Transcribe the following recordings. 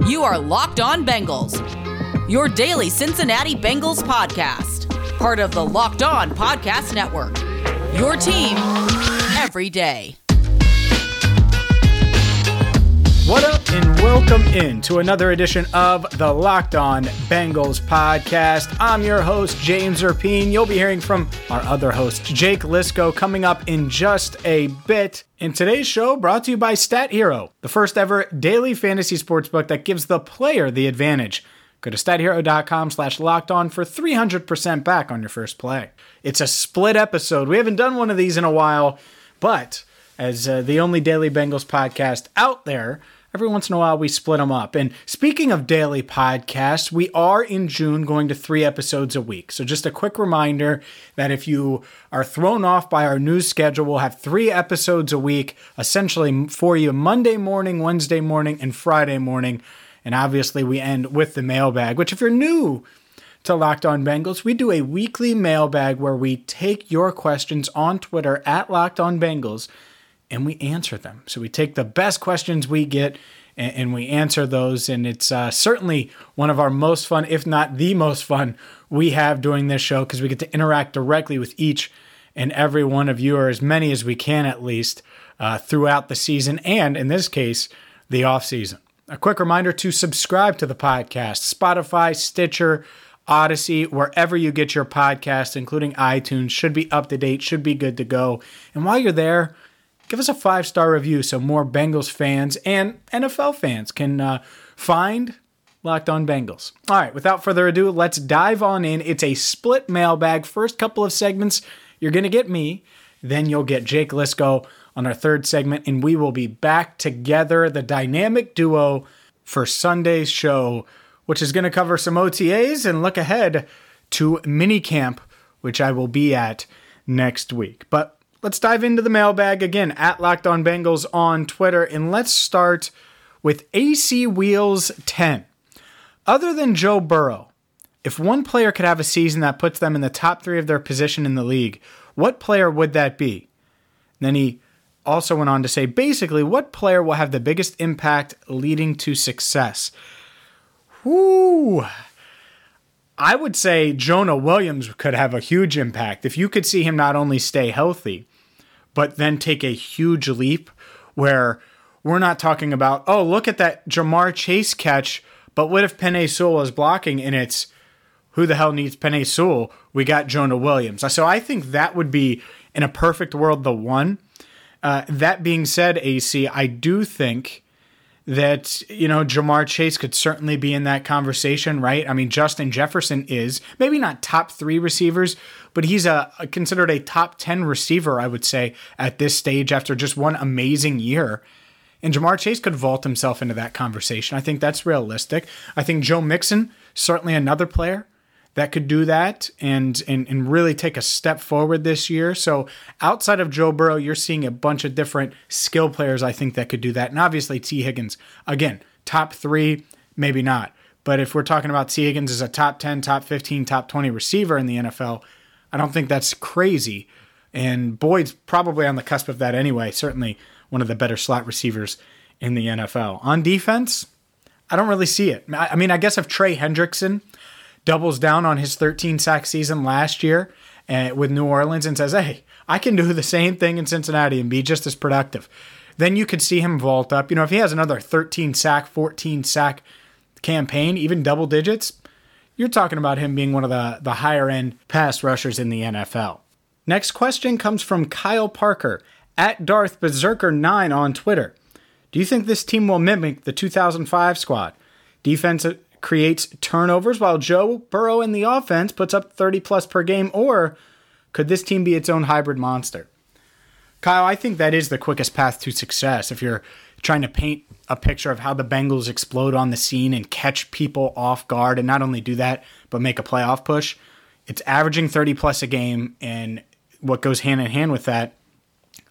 You are Locked On Bengals, your daily Cincinnati Bengals podcast, part of the Locked On Podcast Network. Your team every day. What up, and welcome in to another edition of the Locked On Bengals podcast. I'm your host, James Rapien. You'll be hearing from our other host, Jake Liscow, coming up in just a bit. In today's show, brought to you by Stat Hero, the first ever daily fantasy sports book that gives the player the advantage. Go to stathero.com slash locked on for 300% back on your first play. It's a split episode. We haven't done one of these in a while, but as uh, the only daily Bengals podcast out there, every once in a while we split them up. And speaking of daily podcasts, we are in June going to three episodes a week. So just a quick reminder that if you are thrown off by our news schedule, we'll have three episodes a week, essentially for you Monday morning, Wednesday morning, and Friday morning. And obviously, we end with the mailbag, which, if you're new to Locked On Bengals, we do a weekly mailbag where we take your questions on Twitter at Locked On Bengals and we answer them. So we take the best questions we get and, and we answer those. And it's uh, certainly one of our most fun, if not the most fun, we have doing this show because we get to interact directly with each and every one of you, or as many as we can at least, uh, throughout the season and in this case, the off season. A quick reminder to subscribe to the podcast, Spotify, Stitcher, Odyssey, wherever you get your podcast, including iTunes, should be up to date, should be good to go. And while you're there, give us a five star review so more Bengals fans and NFL fans can uh, find Locked On Bengals. All right, without further ado, let's dive on in. It's a split mailbag. First couple of segments, you're going to get me, then you'll get Jake Liscow on our third segment, and we will be back together, the dynamic duo for Sunday's show, which is going to cover some OTAs and look ahead to minicamp, which I will be at next week. But let's dive into the mailbag again at Locked On Bengals on Twitter, and let's start with AC Wheels 10. Other than Joe Burrow, if one player could have a season that puts them in the top three of their position in the league, what player would that be? then he also went on to say basically, what player will have the biggest impact leading to success? Whoo! I would say Jonah Williams could have a huge impact if you could see him not only stay healthy, but then take a huge leap where we're not talking about, oh, look at that Ja'Marr Chase catch, but what if Penei Sewell is blocking and it's who the hell needs Penei Sewell? We got Jonah Williams. So I think that would be in a perfect world the one. Uh, that being said, AC, I do think that you know Ja'Marr Chase could certainly be in that conversation, right? I mean, Justin Jefferson is maybe not top three receivers, but he's a, a considered a top ten receiver, I would say, at this stage after just one amazing year. And Ja'Marr Chase could vault himself into that conversation. I think that's realistic. I think Joe Mixon, certainly another player that could do that and, and and really take a step forward this year. So outside of Joe Burrow, you're seeing a bunch of different skill players I think that could do that. And obviously T. Higgins, again, top three, maybe not. But if we're talking about T. Higgins as a top 10, top 15, top 20 receiver in the NFL, I don't think that's crazy. And Boyd's probably on the cusp of that anyway. Certainly one of the better slot receivers in the NFL. On defense, I don't really see it. I mean, I guess if Trey Hendrickson doubles down on his 13 sack season last year uh, with New Orleans and says, hey, I can do the same thing in Cincinnati and be just as productive. Then you could see him vault up. You know, if he has another 13 sack, 14 sack campaign, even double digits, you're talking about him being one of the, the higher end pass rushers in the NFL. Next question comes from Kyle Parker at Darth Berserker 9 on Twitter. Do you think this team will mimic the 2005 squad? Defense creates turnovers while Joe Burrow in the offense puts up 30 plus per game? Or could this team be its own hybrid monster? Kyle, I think that is the quickest path to success if you're trying to paint a picture of how the Bengals explode on the scene and catch people off guard and not only do that, but make a playoff push. It's averaging 30 plus a game, and what goes hand in hand with that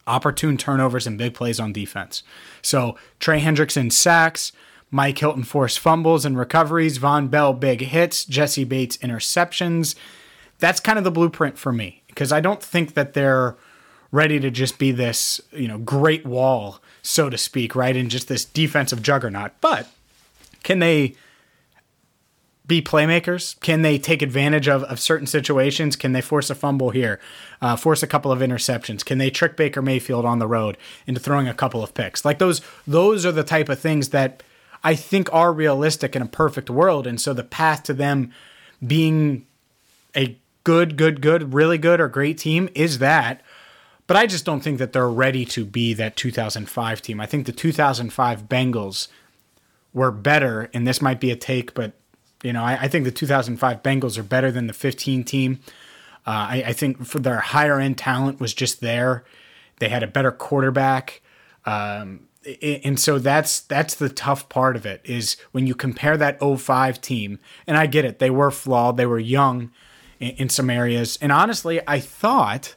opportune turnovers and big plays on defense. So Trey Hendrickson sacks, Mike Hilton forced fumbles and recoveries, Vonn Bell big hits, Jessie Bates interceptions. That's kind of the blueprint for me because I don't think that they're ready to just be this, you know, great wall, so to speak, right? And just this defensive juggernaut. But Can they be playmakers? Can they take advantage of, of certain situations? Can they force a fumble here, uh, force a couple of interceptions? Can they trick Baker Mayfield on the road into throwing a couple of picks? Like those, those are the type of things that I think are realistic in a perfect world. And so the path to them being a good, good, good, really good, or great team is that. But I just don't think that they're ready to be that 2005 team. I think the 2005 Bengals were better, and this might be a take, but you know, I, I think the 2005 Bengals are better than the 15 team. Uh, I, I, think for their higher end talent was just there. They had a better quarterback. Um, and so that's that's the tough part of it is when you compare that 05 team and I get it they were flawed they were young in, in some areas and honestly I thought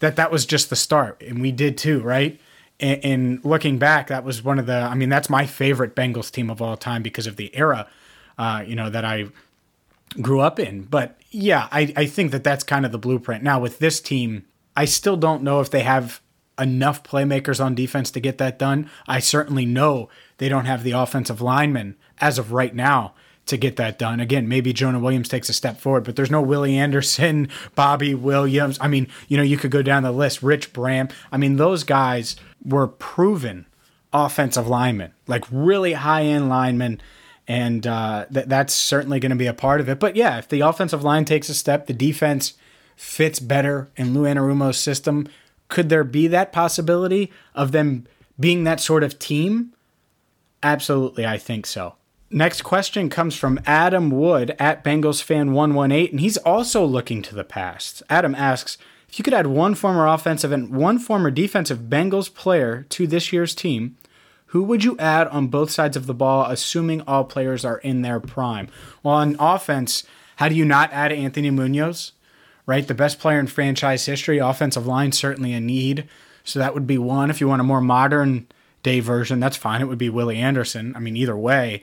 that that was just the start and we did too right and, and looking back that was one of the I mean that's my favorite Bengals team of all time because of the era uh, you know, that I grew up in. But yeah, I, I think that that's kind of the blueprint. Now, with this team, I still don't know if they have enough playmakers on defense to get that done. I certainly know they don't have the offensive linemen as of right now to get that done. Again, maybe Jonah Williams takes a step forward, but there's no Willie Anderson, Bobby Williams. I mean, you know, you could go down the list, Rich Braham. I mean, those guys were proven offensive linemen, like really high end linemen and uh, th- that's certainly going to be a part of it. But yeah, if the offensive line takes a step, the defense fits better in Lou Anarumo's system. Could there be that possibility of them being that sort of team? Absolutely, I think so. Next question comes from Adam Wood at Bengals fan 118, and he's also looking to the past. Adam asks if you could add one former offensive and one former defensive Bengals player to this year's team, who would you add on both sides of the ball, assuming all players are in their prime? Well, on offense, how do you not add Anthony Munoz? Right, the best player in franchise history. Offensive line certainly a need, so that would be one. If you want a more modern day version, that's fine. It would be Willie Anderson. I mean, either way,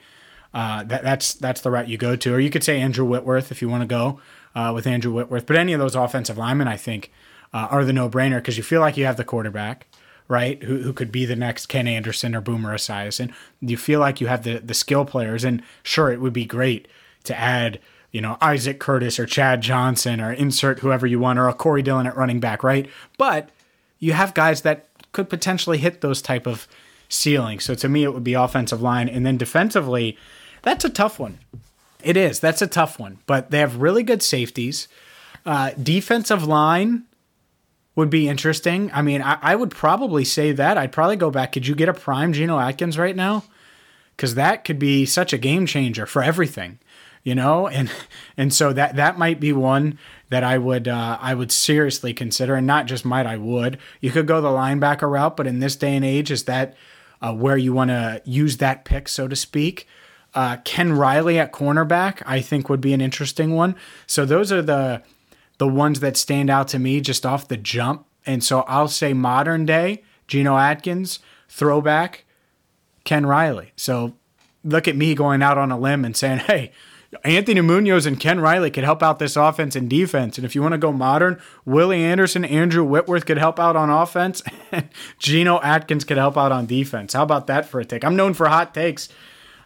uh, that, that's that's the route you go to. Or you could say Andrew Whitworth if you want to go uh, with Andrew Whitworth. But any of those offensive linemen, I think, uh, are the no brainer because you feel like you have the quarterback right? Who, who could be the next Ken Anderson or Boomer Esiason. You feel like you have the, the skill players, and sure, it would be great to add, you know, Isaac Curtis or Chad Johnson or insert whoever you want or a Corey Dillon at running back, right? But you have guys that could potentially hit those type of ceilings. So to me, it would be offensive line, and then defensively, that's a tough one. It is. That's a tough one. But they have really good safeties. Uh, defensive line, would be interesting. I mean, I, I, would probably say that. I'd probably go back. Could you get a prime Geno Atkins right now? Because that could be such a game changer for everything, you know. And and so that that might be one that I would uh, I would seriously consider, and not just might I would. You could go the linebacker route, but in this day and age, is that uh, where you want to use that pick, so to speak? Uh, Ken Riley at cornerback, I think, would be an interesting one. So those are the the ones that stand out to me just off the jump. And so I'll say modern day, Geno Atkins, throwback, Ken Riley. So look at me going out on a limb and saying, hey, Anthony Munoz and Ken Riley could help out this offense and defense. And if you want to go modern, Willie Anderson, Andrew Whitworth could help out on offense. And Geno Atkins could help out on defense. How about that for a take? I'm known for hot takes.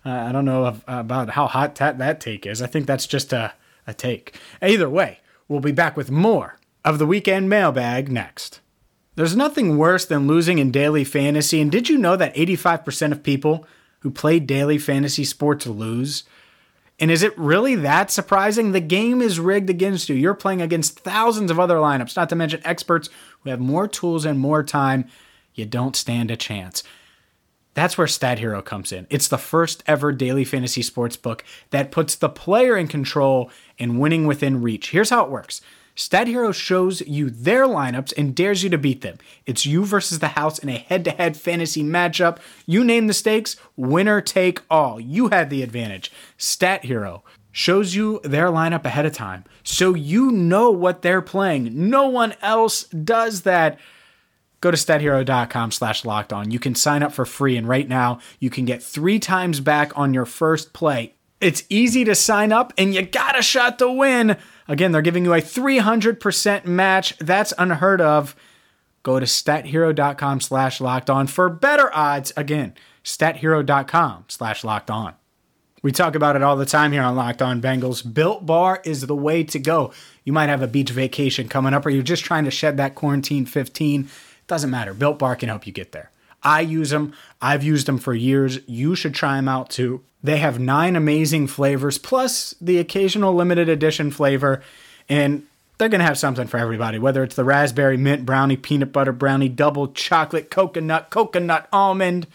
Uh, I don't know about how hot that, that take is. I think that's just a, a take. Either way, We'll be back with more of the weekend mailbag next. There's nothing worse than losing in daily fantasy, and did you know that 85% of people who play daily fantasy sports lose? And is it really that surprising? The game is rigged against you. You're playing against thousands of other lineups, not to mention experts who have more tools and more time. You don't stand a chance. That's where Stat Hero comes in. It's the first ever daily fantasy sports book that puts the player in control and winning within reach. Here's how it works. Stat Hero shows you their lineups and dares you to beat them. It's you versus the house in a head to head fantasy matchup. You name the stakes, winner take all. You had the advantage. Stat Hero shows you their lineup ahead of time so you know what they're playing. No one else does that. Go to stathero.com slash locked on. You can sign up for free, and right now you can get three times back on your first play it's easy to sign up and you got a shot to win. Again, they're giving you a 300% match. That's unheard of. Go to stathero.com slash locked on for better odds. Again, stathero.com slash locked on. We talk about it all the time here on Locked On Bengals. Built Bar is the way to go. You might have a beach vacation coming up, or you're just trying to shed that quarantine 15. Doesn't matter. Built Bar can help you get there. I use them. I've used them for years. You should try them out too. They have nine amazing flavors, plus the occasional limited edition flavor. And they're going to have something for everybody, whether it's the raspberry mint brownie, peanut butter brownie, double chocolate, coconut, coconut almond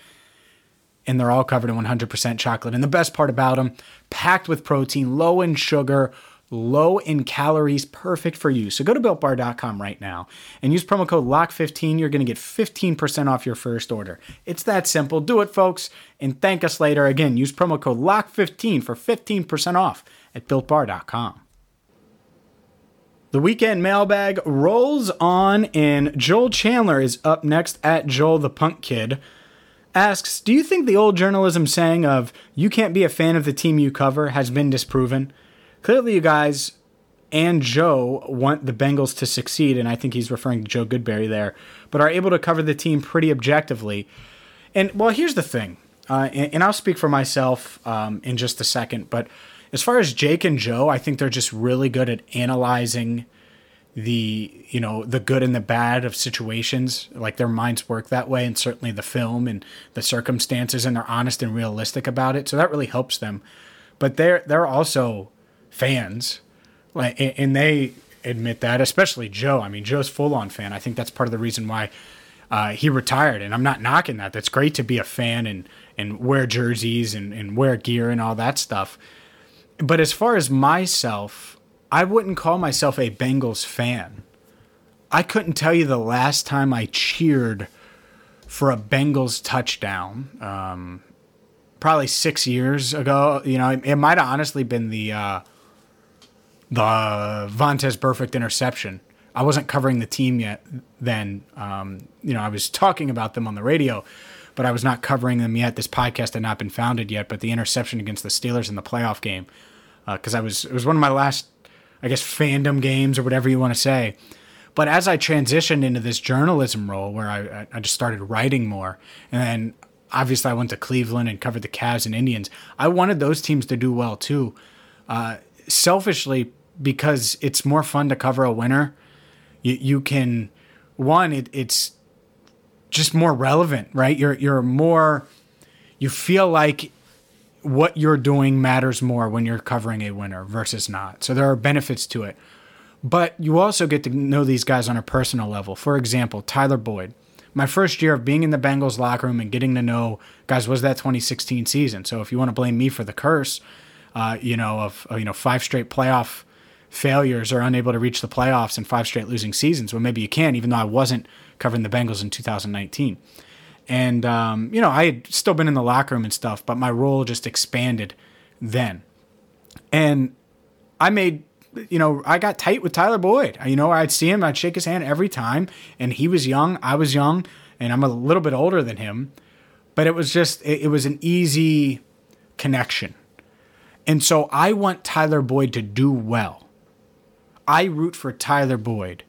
and they're all covered in 100% chocolate. And the best part about them, packed with protein, low in sugar, low in calories, perfect for you. So go to builtbar.com right now and use promo code LOCK15. You're going to get 15% off your first order. It's that simple. Do it, folks, and thank us later. Again, use promo code LOCK15 for 15% off at builtbar.com. The weekend mailbag rolls on, and Joel Chandler is up next at Joel the Punk Kid asks, Do you think the old journalism saying of you can't be a fan of the team you cover has been disproven? Clearly, you guys and Joe want the Bengals to succeed, and I think he's referring to Joe Goodberry there, but are able to cover the team pretty objectively. And well, here's the thing, uh, and, and, I'll speak for myself um, in just a second, but as far as Jake and Joe, I think they're just really good at analyzing the you know the good and the bad of situations like their minds work that way and certainly the film and the circumstances and they're honest and realistic about it so that really helps them but they're they're also fans like and they admit that especially joe i mean joe's full on fan i think that's part of the reason why uh, he retired and i'm not knocking that that's great to be a fan and and wear jerseys and, and wear gear and all that stuff but as far as myself I wouldn't call myself a Bengals fan. I couldn't tell you the last time I cheered for a Bengals touchdown. Um, probably six years ago. You know, it, it might have honestly been the uh, the Vontaze Burfict interception. I wasn't covering the team yet then. Um, you know, I was talking about them on the radio, but I was not covering them yet. This podcast had not been founded yet. But the interception against the Steelers in the playoff game, because uh, I was it was one of my last I guess, fandom games or whatever you want to say. But as I transitioned into this journalism role where I, I just started writing more, and then obviously I went to Cleveland and covered the Cavs and Indians, I wanted those teams to do well too. Uh, selfishly, because it's more fun to cover a winner. You, you can, one, it, it's just more relevant, right? You're, you're more, you feel like what you're doing matters more when you're covering a winner versus not. So there are benefits to it. But you also get to know these guys on a personal level. For example, Tyler Boyd. My first year of being in the Bengals locker room and getting to know guys was that 2016 season. So if you want to blame me for the curse, uh, you know, of uh, you know five straight playoff failures or unable to reach the playoffs in five straight losing seasons, well maybe you can, even though I wasn't covering the Bengals in 2019. And, um, you know, I had still been in the locker room and stuff, but my role just expanded then. And I made, you know, I got tight with Tyler Boyd. You know, I'd see him, I'd shake his hand every time. And he was young, I was young, and I'm a little bit older than him. But it was just, it, it was an easy connection. And so I want Tyler Boyd to do well. I root for Tyler Boyd.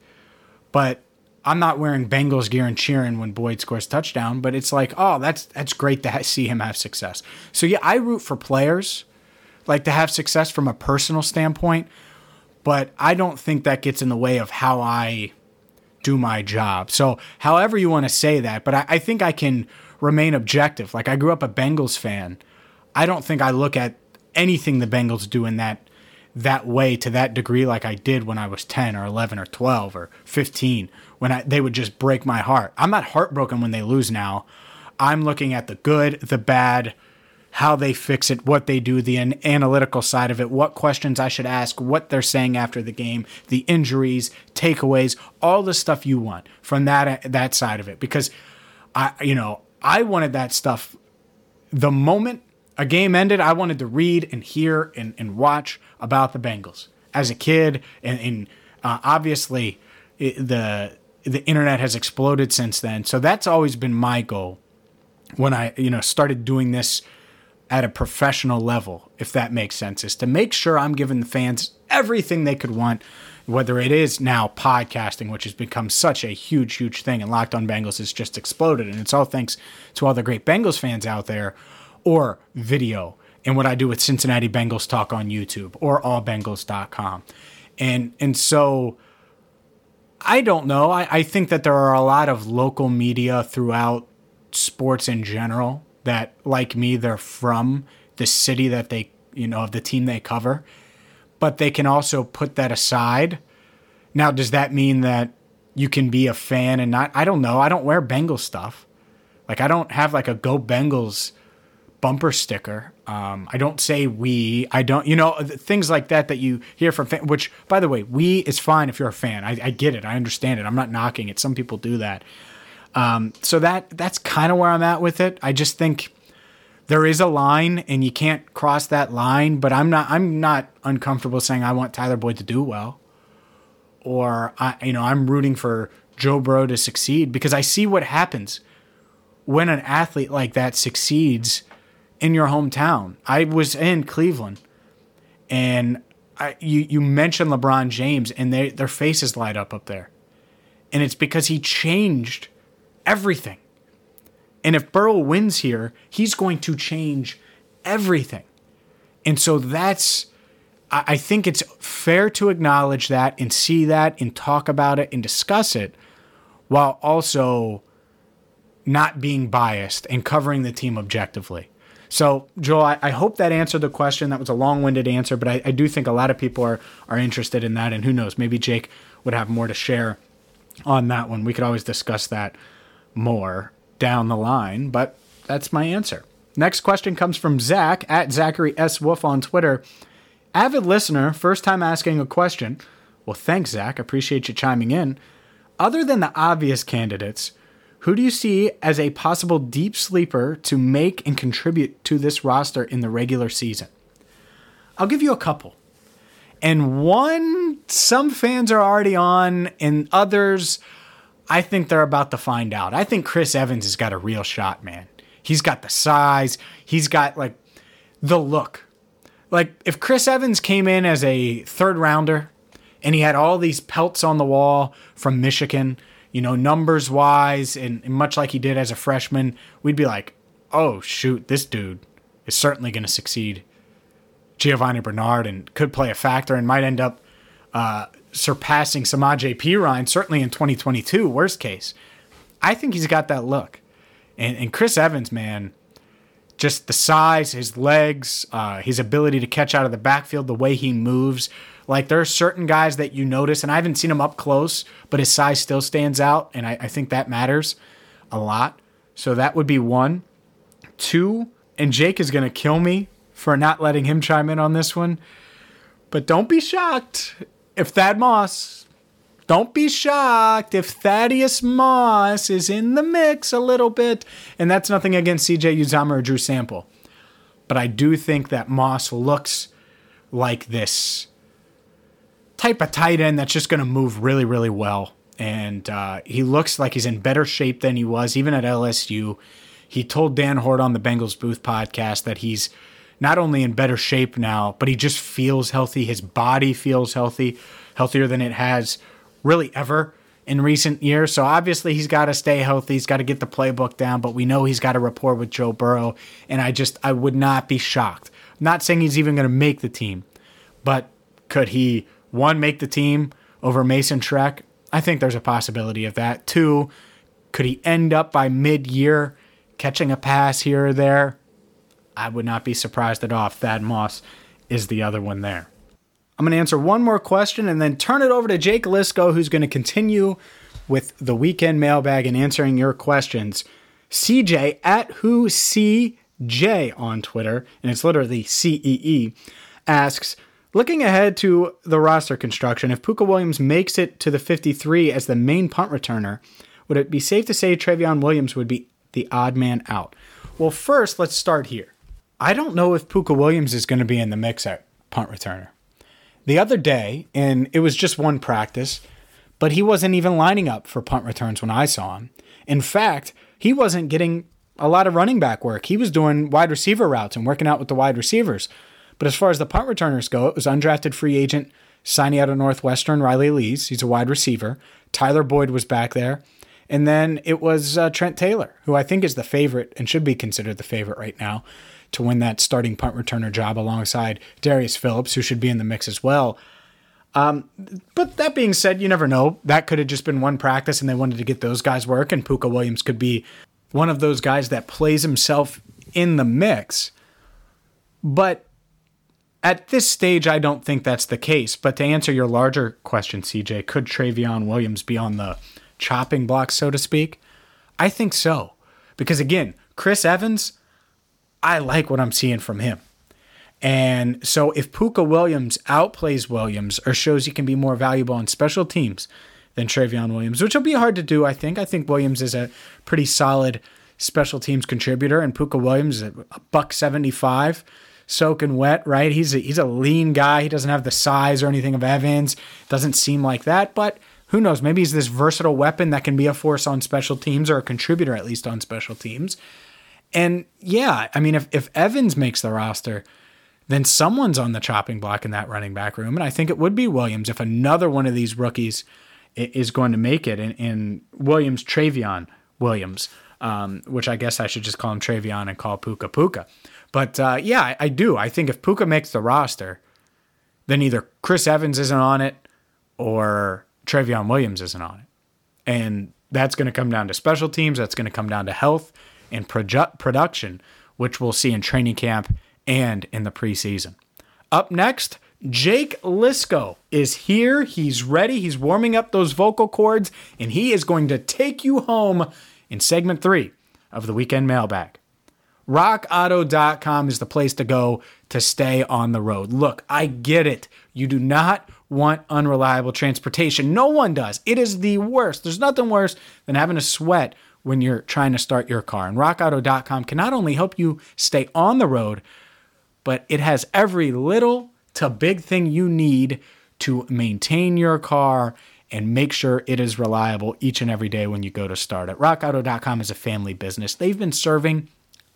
But I'm not wearing Bengals gear and cheering when Boyd scores touchdown, but it's like, oh, that's that's great to ha- see him have success. So yeah, I root for players like to have success from a personal standpoint, but I don't think that gets in the way of how I do my job. So however you want to say that, but I, I think I can remain objective. Like I grew up a Bengals fan. I don't think I look at anything the Bengals do in that that way to that degree like I did when I was 10 or 11 or 12 or 15 when I, they would just break my heart. I'm not heartbroken when they lose now. I'm looking at the good, the bad, how they fix it, what they do, the an- analytical side of it, what questions I should ask, what they're saying after the game, the injuries, takeaways, all the stuff you want from that that side of it because I you know, I wanted that stuff the moment a game ended, I wanted to read and hear and, and watch about the Bengals as a kid, and, and uh, obviously it, the the internet has exploded since then. So that's always been my goal when I you know started doing this at a professional level, if that makes sense, is to make sure I'm giving the fans everything they could want. Whether it is now podcasting, which has become such a huge, huge thing, and Locked On Bengals has just exploded, and it's all thanks to all the great Bengals fans out there, or video in what I do with Cincinnati Bengals Talk on YouTube or allbengals.com. And and so I don't know. I, I think that there are a lot of local media throughout sports in general that, like me, they're from the city that they, you know, of the team they cover, but they can also put that aside. Now, does that mean that you can be a fan and not? I don't know. I don't wear Bengals stuff. Like, I don't have like a Go Bengals bumper sticker. Um, I don't say we. I don't, you know, things like that that you hear from, fan, which, by the way, we is fine if you're a fan. I, I get it. I understand it. I'm not knocking it. Some people do that. Um, so that that's kind of where I'm at with it. I just think there is a line, and you can't cross that line. But I'm not. I'm not uncomfortable saying I want Tyler Boyd to do well, or I, you know, I'm rooting for Joe Burrow to succeed because I see what happens when an athlete like that succeeds in your hometown. I was in Cleveland, and I, you you mentioned LeBron James, and they their faces light up up there, and it's because he changed everything. And if Burrow wins here, he's going to change everything. And so that's I think it's fair to acknowledge that and see that and talk about it and discuss it while also not being biased and covering the team objectively. So, Joel, I, I, hope that answered the question. That was a long winded answer, but I, I, do think a lot of people are, are interested in that. And who knows, maybe Jake would have more to share on that one. We could always discuss that more down the line, but that's my answer. Next question comes from Zach at Zachary S. Wolf on Twitter. Avid listener, first time asking a question. Well, thanks, Zach. Appreciate you chiming in. Other than the obvious candidates, who do you see as a possible deep sleeper to make and contribute to this roster in the regular season? I'll give you a couple. And one, some fans are already on, and others, I think they're about to find out. I think Chris Evans has got a real shot, man. He's got the size, he's got like the look. Like, if Chris Evans came in as a third rounder and he had all these pelts on the wall from Michigan, you know, numbers wise, and, much like he did as a freshman, we'd be like, oh, shoot, this dude is certainly going to succeed. Giovani Bernard and could play a factor and might end up uh, surpassing Samaje Perine, certainly in 2022, worst case. I think he's got that look. And, and Chris Evans, man, just the size, his legs, uh, his ability to catch out of the backfield, the way he moves, like there are certain guys that you notice, and I haven't seen him up close, but his size still stands out, and I, I think that matters a lot. So that would be one. Two, and Jake is going to kill me for not letting him chime in on this one. But don't be shocked if Thad Moss, don't be shocked if Thaddeus Moss is in the mix a little bit. And that's nothing against CJ Uzomah or Drew Sample. But I do think that Moss looks like this type of tight end that's just going to move really, really well. And uh, he looks like he's in better shape than he was even at LSU. He told Dan Hoard on the Bengals Booth podcast that he's not only in better shape now, but he just feels healthy. His body feels healthy, healthier than it has really ever in recent years. So obviously he's got to stay healthy. He's got to get the playbook down, but we know he's got a rapport with Joe Burrow. And I just, I would not be shocked. I'm not saying he's even going to make the team, but could he one, make the team over Mason Schreck. I think there's a possibility of that. Two, could he end up by mid year catching a pass here or there? I would not be surprised at all if Thad Moss is the other one there. I'm going to answer one more question and then turn it over to Jake Liscow, who's going to continue with the weekend mailbag and answering your questions. CJ at who CJ on Twitter, and it's literally C E E, asks, Looking ahead to the roster construction, if Pooka Williams makes it to the 53 as the main punt returner, would it be safe to say Trayveon Williams would be the odd man out? Well, first, let's start here. I don't know if Pooka Williams is going to be in the mix at punt returner. The other day, and it was just one practice, but he wasn't even lining up for punt returns when I saw him. In fact, he wasn't getting a lot of running back work. He was doing wide receiver routes and working out with the wide receivers. But as far as the punt returners go, it was undrafted free agent signing out of Northwestern, Riley Lees. He's a wide receiver. Tyler Boyd was back there. And then it was uh, Trent Taylor, who I think is the favorite and should be considered the favorite right now to win that starting punt returner job alongside Darius Phillips, who should be in the mix as well. Um, but that being said, you never know. That could have just been one practice and they wanted to get those guys work, and Pooka Williams could be one of those guys that plays himself in the mix. But at this stage, I don't think that's the case. But to answer your larger question, CJ, could Trayveon Williams be on the chopping block, so to speak? I think so. Because again, Chris Evans, I like what I'm seeing from him. And so if Pooka Williams outplays Williams or shows he can be more valuable on special teams than Trayveon Williams, which will be hard to do, I think. I think Williams is a pretty solid special teams contributor, and Pooka Williams is a buck 75 soaking wet, right? He's a, he's a lean guy. He doesn't have the size or anything of Evans. Doesn't seem like that, but who knows? Maybe he's this versatile weapon that can be a force on special teams or a contributor at least on special teams. And yeah, I mean, if, if Evans makes the roster, then someone's on the chopping block in that running back room. And I think it would be Williams if another one of these rookies is going to make it. And, in Williams, Trayveon Williams, um, which I guess I should just call him Trayveon and call Puka Pooka. But uh, yeah, I, I, do. I think if Pooka makes the roster, then either Chris Evans isn't on it or Trayveon Williams isn't on it. And that's going to come down to special teams. That's going to come down to health and produ- production, which we'll see in training camp and in the preseason. Up next, Jake Liscow is here. He's ready. He's warming up those vocal cords, and he is going to take you home in segment three of the weekend mailbag. RockAuto.com is the place to go to stay on the road. Look, I get it. You do not want unreliable transportation. No one does. It is the worst. There's nothing worse than having to sweat when you're trying to start your car. And RockAuto.com can not only help you stay on the road, but it has every little to big thing you need to maintain your car and make sure it is reliable each and every day when you go to start it. RockAuto.com is a family business. They've been serving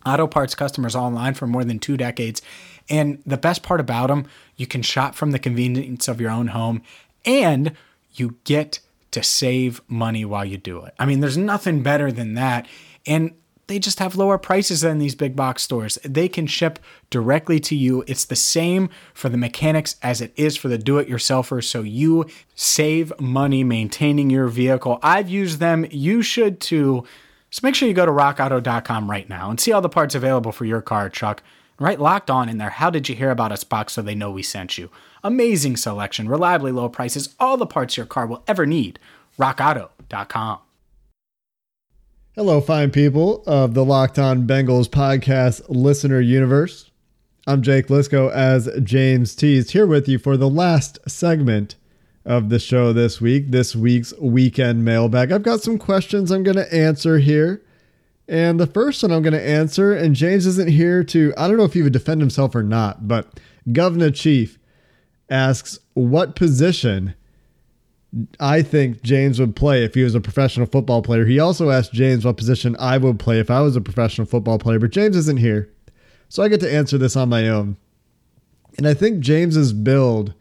auto parts customers online for more than two decades. And the best part about them, you can shop from the convenience of your own home and you get to save money while you do it. I mean, there's nothing better than that. And they just have lower prices than these big box stores. They can ship directly to you. It's the same for the mechanics as it is for the do it yourselfer. So you save money maintaining your vehicle. I've used them. You should too. So make sure you go to rockauto.com right now and see all the parts available for your car, truck. Write locked on in their. How did you hear about us box so they know we sent you? Amazing selection, reliably low prices, all the parts your car will ever need. rockauto.com. Hello, fine people of the Locked On Bengals podcast listener universe. I'm Jake Liscow as James teased, here with you for the last segment of the show this week, this week's weekend mailbag. I've got some questions I'm going to answer here. And the first one I'm going to answer, and James isn't here to, I don't know if he would defend himself or not, but Governor Chief asks, What position I think James would play if he was a professional football player. He also asked James what position I would play if I was a professional football player, but James isn't here. So I get to answer this on my own. And I think James's build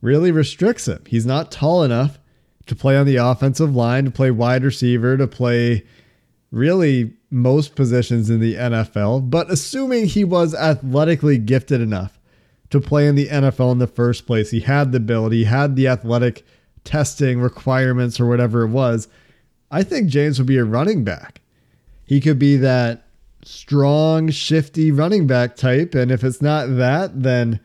really restricts him. He's not tall enough to play on the offensive line, to play wide receiver, to play really most positions in the NFL. But assuming he was athletically gifted enough to play in the NFL in the first place, he had the ability, he had the athletic testing requirements or whatever it was, I think James would be a running back. He could be that strong, shifty running back type. And if it's not that, then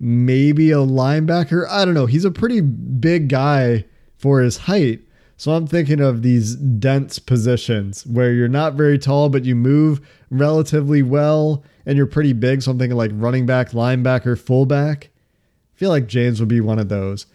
maybe a linebacker. I don't know. He's a pretty big guy for his height. So I'm thinking of these dense positions where you're not very tall, but you move relatively well and you're pretty big. So I'm thinking like running back, linebacker, fullback. I feel like James would be one of those.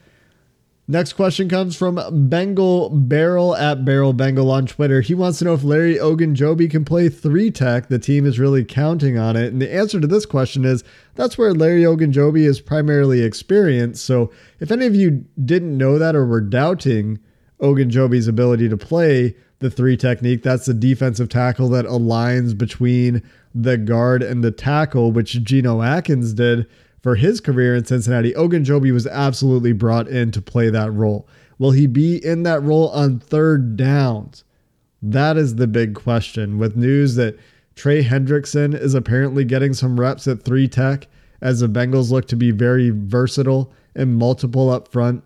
Next question comes from Bengal Barrel at Barrel Bengal on Twitter. He wants to know if Larry Ogunjobi can play three tech. The team is really counting on it. And the answer to this question is that's where Larry Ogunjobi is primarily experienced. So if any of you didn't know that or were doubting Ogunjobi's ability to play the three technique, that's the defensive tackle that aligns between the guard and the tackle, which Geno Atkins did for his career in Cincinnati, Ogunjobi was absolutely brought in to play that role. Will he be in that role on third downs? That is the big question. With news that Trey Hendrickson is apparently getting some reps at three tech as the Bengals look to be very versatile and multiple up front.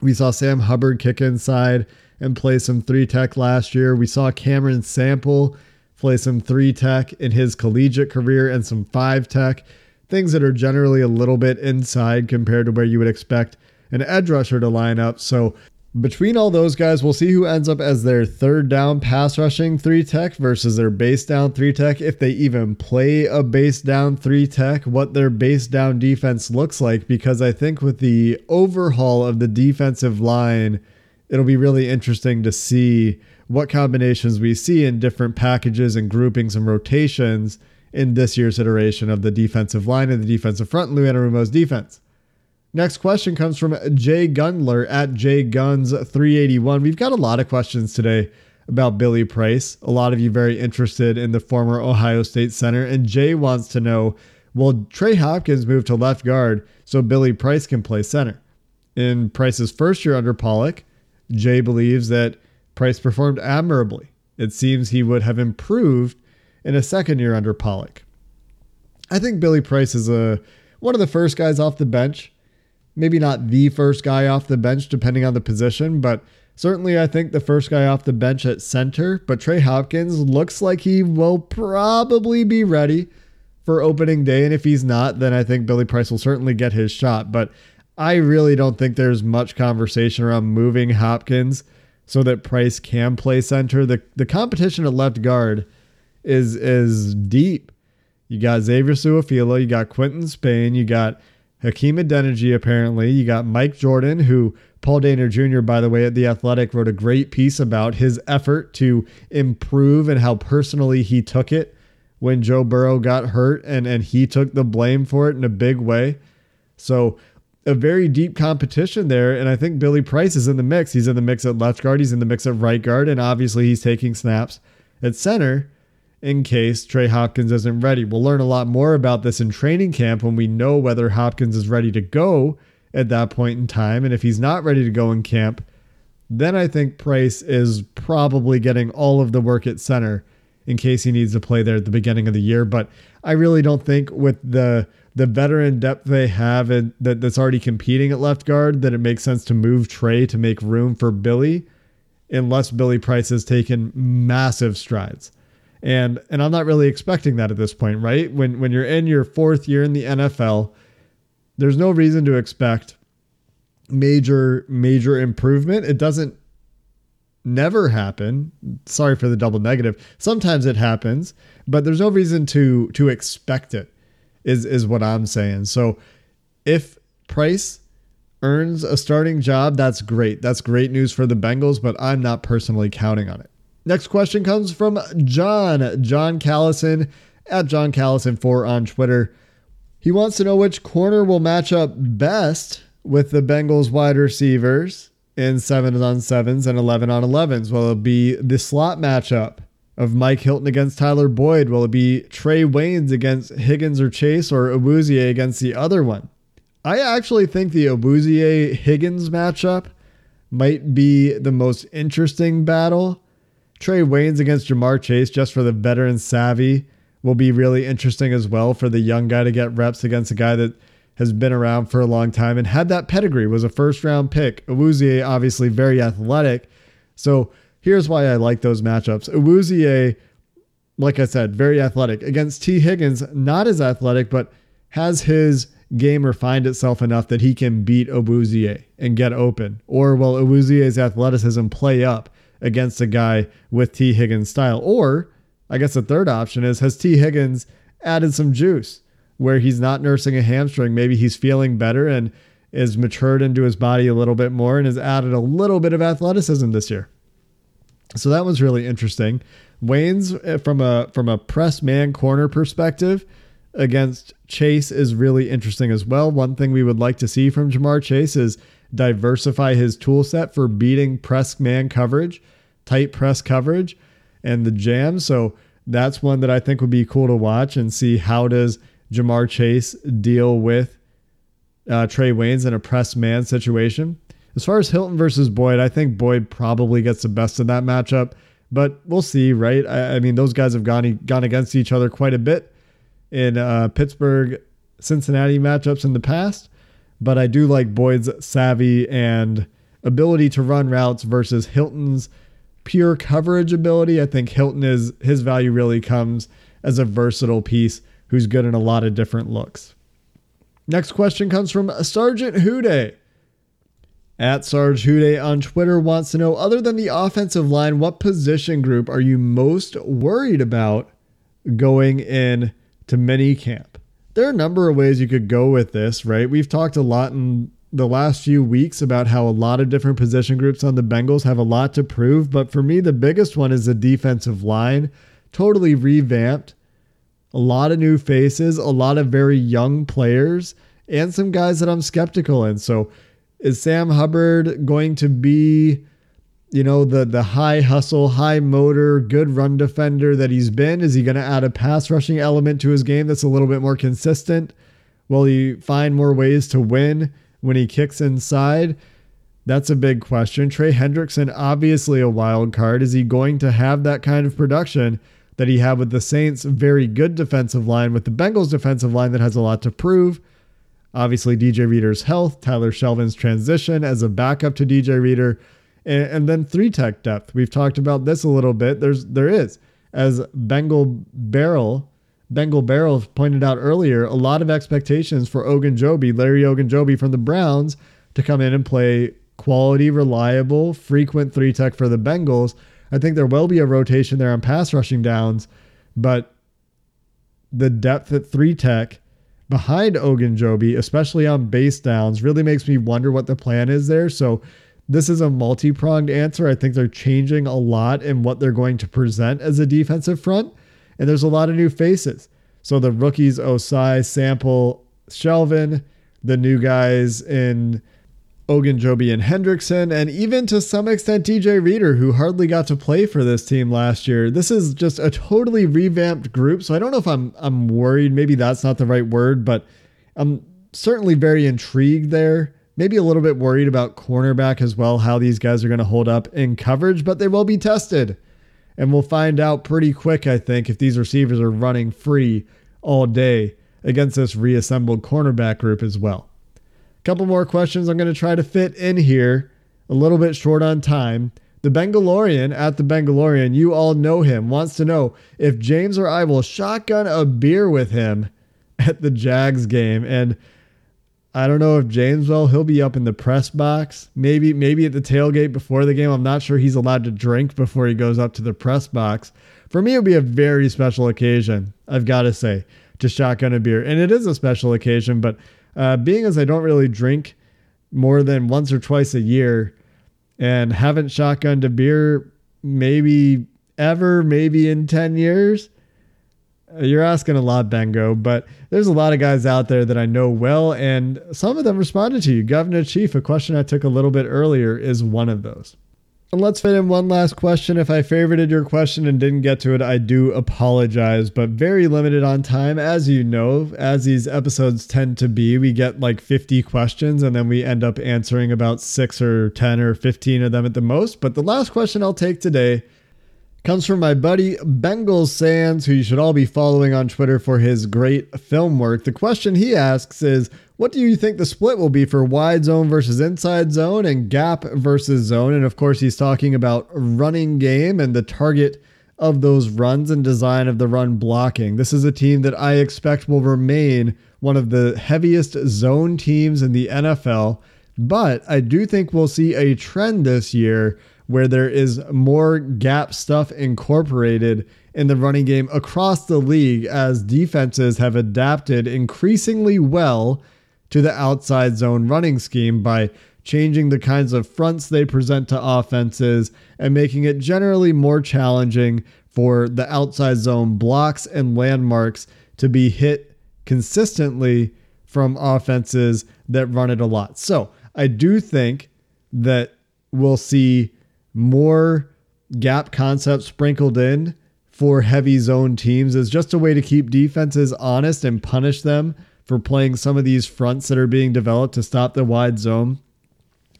We saw Sam Hubbard kick inside and play some three tech last year. We saw Cameron Sample play some three tech in his collegiate career and some five tech, things that are generally a little bit inside compared to where you would expect an edge rusher to line up. So between all those guys, we'll see who ends up as their third down pass rushing three tech versus their base down three tech. If they even play a base down three tech, what their base down defense looks like. Because I think with the overhaul of the defensive line, it'll be really interesting to see what combinations we see in different packages and groupings and rotations in this year's iteration of the defensive line and the defensive front in Lou Anarumo's defense. Next question comes from Jay Gundler at JGuns381. We've got a lot of questions today about Billy Price. A lot of you very interested in the former Ohio State center. And Jay wants to know will Trey Hopkins move to left guard so Billy Price can play center? In Price's first year under Pollack, Jay believes that Price performed admirably. It seems he would have improved in a second year under Pollack. I think Billy Price is a one of the first guys off the bench maybe not the first guy off the bench, depending on the position, but certainly I think the first guy off the bench at center. But Trey Hopkins looks like he will probably be ready for opening day. And if he's not, then I think Billy Price will certainly get his shot. But I really don't think there's much conversation around moving Hopkins so that Price can play center. The the competition at left guard is is deep. You got Xavier Su'a-Filo, you got Quinton Spain, you got Hakeem Adeniji, apparently. You got Mike Jordan, who Paul Dehner Jr., by the way, at The Athletic, wrote a great piece about his effort to improve and how personally he took it when Joe Burrow got hurt and, and he took the blame for it in a big way. So, a very deep competition there. And I think Billy Price is in the mix. He's in the mix at left guard, he's in the mix at right guard, and obviously he's taking snaps at center in case Trey Hopkins isn't ready. We'll learn a lot more about this in training camp when we know whether Hopkins is ready to go at that point in time. And if he's not ready to go in camp, then I think Price is probably getting all of the work at center in case he needs to play there at the beginning of the year. But I really don't think with the the veteran depth they have and that, that's already competing at left guard that it makes sense to move Trey to make room for Billy unless Billy Price has taken massive strides. And and I'm not really expecting that at this point, right? When when you're in your fourth year in the NFL, there's no reason to expect major major improvement. It doesn't never happen. Sorry for the double negative. Sometimes it happens, but there's no reason to to expect it. Is is what I'm saying. So if Price earns a starting job, that's great. That's great news for the Bengals, but I'm not personally counting on it. Next question comes from John, John Callison at John Callison4 on Twitter. He wants to know which corner will match up best with the Bengals wide receivers in 7 on 7s and 11 on 11s. Will it be the slot matchup of Mike Hilton against Tyler Boyd? Will it be Trae Waynes against Higgins or Chase or Awuzie against the other one? I actually think the Awuzie Higgins matchup might be the most interesting battle Trae Waynes against Ja'Marr Chase, just for the veteran savvy, will be really interesting as well for the young guy to get reps against a guy that has been around for a long time and had that pedigree, was a first round pick. Awuzie, obviously very athletic. So here's why I like those matchups. Awuzie, like I said, very athletic. Against T. Higgins, not as athletic, but has his game refined itself enough that he can beat Awuzie and get open? Or will Awuzie's athleticism play up against a guy with T. Higgins style. Or I guess the third option is has T. Higgins added some juice where he's not nursing a hamstring? Maybe he's feeling better and is matured into his body a little bit more and has added a little bit of athleticism this year. So that was really interesting. Waynes eh, from a from a press man corner perspective against Chase is really interesting as well. One thing we would like to see from Ja'Marr Chase is diversify his tool set for beating press man coverage, tight press coverage, and the jam. So that's one that I think would be cool to watch and see how does Ja'Marr Chase deal with uh, Trae Waynes in a press man situation. As far as Hilton versus Boyd, I think Boyd probably gets the best of that matchup. but we'll see, right? I, I mean, those guys have gone gone against each other quite a bit in uh, Pittsburgh, Cincinnati matchups in the past, but I do like Boyd's savvy and ability to run routes versus Hilton's pure coverage ability. I think Hilton is his value really comes as a versatile piece who's good in a lot of different looks. Next question comes from Sergeant Hude. At Sarge Hude on Twitter wants to know other than the offensive line, what position group are you most worried about going in to mini camp? There are a number of ways you could go with this, right? We've talked a lot in the last few weeks about how a lot of different position groups on the Bengals have a lot to prove, but for me, the biggest one is the defensive line. Totally revamped, a lot of new faces, a lot of very young players, and some guys that I'm skeptical in. So, is Sam Hubbard going to be, you know, the the high hustle, high motor, good run defender that he's been? Is he going to add a pass rushing element to his game that's a little bit more consistent? Will he find more ways to win when he kicks inside? That's a big question. Trey Hendrickson, obviously a wild card. Is he going to have that kind of production that he had with the Saints' very good defensive line, with the Bengals' defensive line that has a lot to prove? Obviously, DJ Reader's health, Tyler Shelvin's transition as a backup to DJ Reader, and, and then three tech depth. We've talked about this a little bit. There's there is as Bengal Barrel, Bengal Barrel pointed out earlier, a lot of expectations for Ogunjobi, Larry Ogunjobi from the Browns, to come in and play quality, reliable, frequent three tech for the Bengals. I think there will be a rotation there on pass rushing downs, but the depth at three tech behind Ogunjobi, especially on base downs, really makes me wonder what the plan is there. So this is a multi-pronged answer. I think they're changing a lot in what they're going to present as a defensive front. And there's a lot of new faces. So the rookies, Ossai, Sample, Shelvin, the new guys in Ogunjobi and Hendrickson, and even to some extent DJ Reader, who hardly got to play for this team last year. This is just a totally revamped group. So I don't know if I'm I'm worried. Maybe that's not the right word, but I'm certainly very intrigued there. Maybe a little bit worried about cornerback as well, how these guys are going to hold up in coverage, but they will be tested. And we'll find out pretty quick, I think, if these receivers are running free all day against this reassembled cornerback group as well A couple more questions I'm going to try to fit in here, a little bit short on time. The Bengalorian at the Bengalorian, you all know him, wants to know if James or I will shotgun a beer with him at the Jags game. And I don't know if James will. He'll be up in the press box, maybe maybe at the tailgate before the game. I'm not sure he's allowed to drink before he goes up to the press box. For me, it would be a very special occasion. I've got to say to shotgun a beer, and it is a special occasion. But uh, being as I don't really drink more than once or twice a year and haven't shotgunned a beer maybe ever, maybe in 10 years, you're asking a lot, Bengo, but there's a lot of guys out there that I know well, and some of them responded to you. Governor Chief, a question I took a little bit earlier, is one of those. And let's fit in one last question. If I favorited your question and didn't get to it, I do apologize, but very limited on time. As you know, as these episodes tend to be, we get like 50 questions and then we end up answering about six or 10 or 15 of them at the most. But the last question I'll take today comes from my buddy Bengals Sands, who you should all be following on Twitter for his great film work. The question he asks is What do you think the split will be for wide zone versus inside zone and gap versus zone? And of course, he's talking about running game and the target of those runs and design of the run blocking. This is a team that I expect will remain one of the heaviest zone teams in the NFL. But I do think we'll see a trend this year where there is more gap stuff incorporated in the running game across the league as defenses have adapted increasingly well to the outside zone running scheme by changing the kinds of fronts they present to offenses and making it generally more challenging for the outside zone blocks and landmarks to be hit consistently from offenses that run it a lot. So I do think that we'll see more gap concepts sprinkled in for heavy zone teams is just a way to keep defenses honest and punish them for playing some of these fronts that are being developed to stop the wide zone.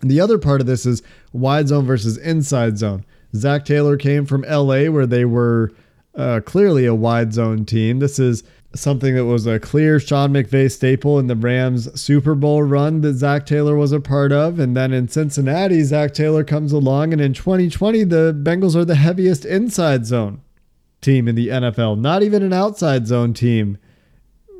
And the other part of this is wide zone versus inside zone. Zac Taylor came from LA, where they were uh, clearly a wide zone team. This is something that was a clear Sean McVay staple in the Rams Super Bowl run that Zac Taylor was a part of. And then in Cincinnati, Zac Taylor comes along, and in 2020, the Bengals are the heaviest inside zone team in the NFL, not even an outside zone team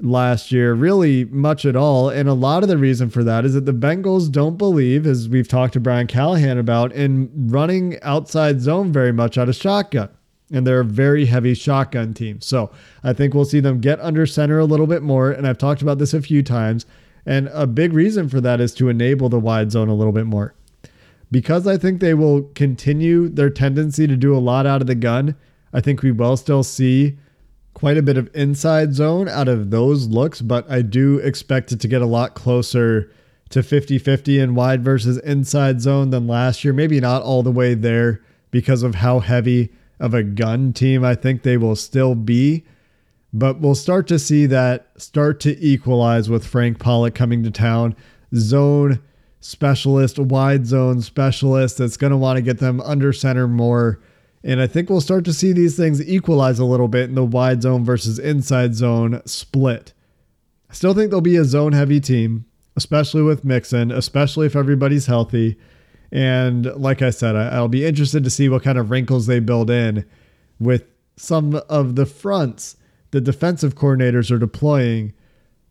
last year, really much at all. And a lot of the reason for that is that the Bengals don't believe, as we've talked to Brian Callahan about, in running outside zone very much out of shotgun and they're a very heavy shotgun team. So I think we'll see them get under center a little bit more. And I've talked about this a few times. And a big reason for that is to enable the wide zone a little bit more. Because I think they will continue their tendency to do a lot out of the gun, I think we will still see quite a bit of inside zone out of those looks, but I do expect it to get a lot closer to 50 50 in wide versus inside zone than last year. Maybe not all the way there because of how heavy of a gun team I think they will still be. But we'll start to see that start to equalize with Frank Pollack coming to town. Zone specialist, wide zone specialist that's going to want to get them under center more. And I think we'll start to see these things equalize a little bit in the wide zone versus inside zone split. I still think they'll be a zone heavy team, especially with Mixon, especially if everybody's healthy. And like I said, I'll be interested to see what kind of wrinkles they build in with some of the fronts the defensive coordinators are deploying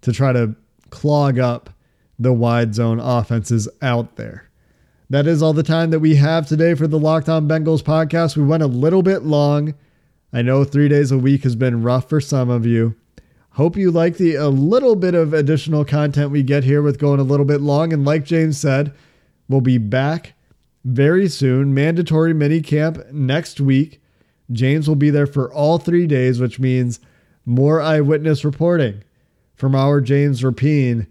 to try to clog up the wide zone offenses out there. That is all the time that we have today for the Locked On Bengals podcast. We went a little bit long. I know three days a week has been rough for some of you. Hope you like the a little bit of additional content we get here with going a little bit long. And like James said, will be back very soon. Mandatory mini camp next week. James will be there for all three days, which means more eyewitness reporting from our James Rapien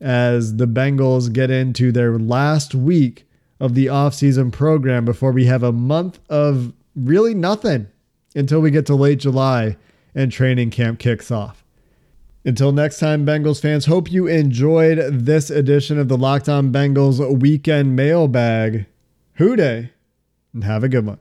as the Bengals get into their last week of the offseason program before we have a month of really nothing until we get to late July and training camp kicks off. Until next time, Bengals fans, hope you enjoyed this edition of the Locked On Bengals Weekend Mailbag. Who Dey, and have a good one.